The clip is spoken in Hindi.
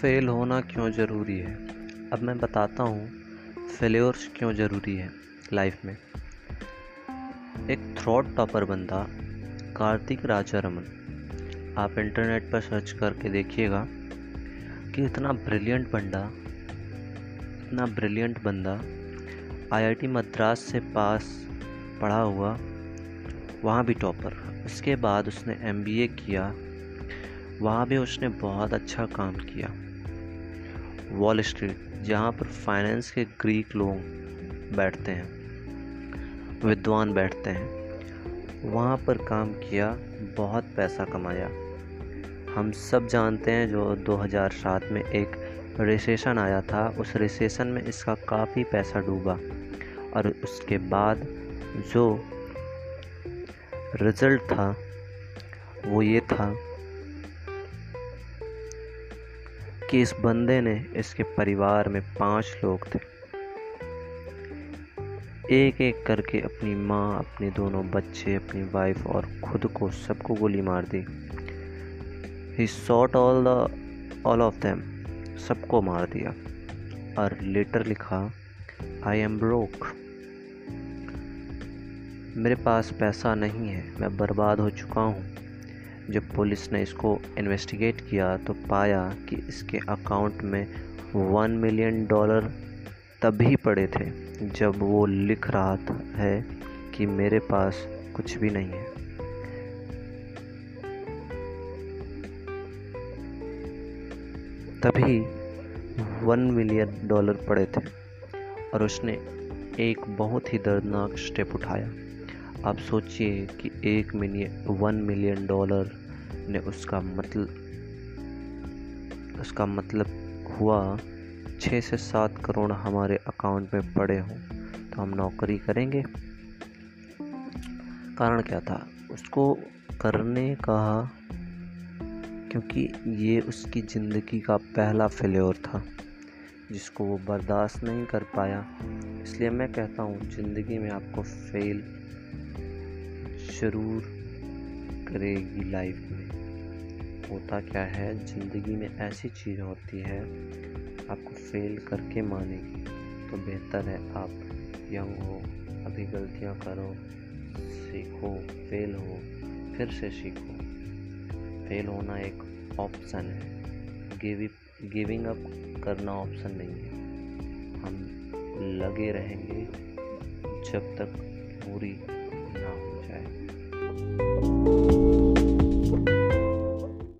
फेल होना क्यों ज़रूरी है? अब मैं बताता हूँ, फेल्योर्स क्यों ज़रूरी है लाइफ में। एक थ्रॉट टॉपर बंदा, कार्तिक राजा रमन। आप इंटरनेट पर सर्च करके देखिएगा कि इतना ब्रिलियंट बंदा, इतना ब्रिलियंट बंदा आईआईटी मद्रास से पास पढ़ा हुआ, वहाँ भी टॉपर। उसके बाद उसने एमबीए किया, वहाँ भी उसने बहुत अच्छा काम किया। वॉल स्ट्रीट, जहाँ पर फाइनेंस के ग्रीक लोग बैठते हैं, विद्वान बैठते हैं। वहाँ पर काम किया, बहुत पैसा कमाया। हम सब जानते हैं जो 2007 में एक रिसेशन आया था, उस रिसेशन में इसका काफ़ी पैसा डूबा। और उसके बाद जो रिज़ल्ट था, वो ये था कि इस बंदे ने इसके परिवार में पाँच लोग थे। एक एक करके अपनी माँ, अपने दोनों बच्चे, अपनी वाइफ और खुद को सबको गोली मार दी। He shot all the all of them सबको मार दिया। और लेटर लिखा आई एम ब्रोक मेरे पास पैसा नहीं है, मैं बर्बाद हो चुका हूँ। जब पुलिस ने इसको इन्वेस्टिगेट किया तो पाया कि इसके अकाउंट में वन मिलियन डॉलर तभी पड़े थे, जब वो लिख रहा था है कि मेरे पास कुछ भी नहीं है। तभी वन मिलियन डॉलर पड़े थे और उसने एक बहुत ही दर्दनाक स्टेप उठाया। आप सोचिए कि एक मिलियन वन मिलियन डॉलर ने उसका मतलब उसका मतलब हुआ छः से सात करोड़ हमारे अकाउंट में पड़े हों तो हम नौकरी करेंगे। कारण क्या था? उसको करने का, क्योंकि ये उसकी ज़िंदगी का पहला फेल्योर था, जिसको वो बर्दाश्त नहीं कर पाया। इसलिए मैं कहता हूँ, ज़िंदगी में आपको फेल ज़रूर करेगी लाइफ में। होता क्या है, ज़िंदगी में ऐसी चीज़ होती है, आपको फेल करके मानेगी तो बेहतर है आप यंग हो, अभी गलतियाँ करो, सीखो फेल हो, फिर से सीखो। फेल होना एक ऑप्शन है। गिव गिविंग अप करना ऑप्शन नहीं है। हम लगे रहेंगे जब तक पूरी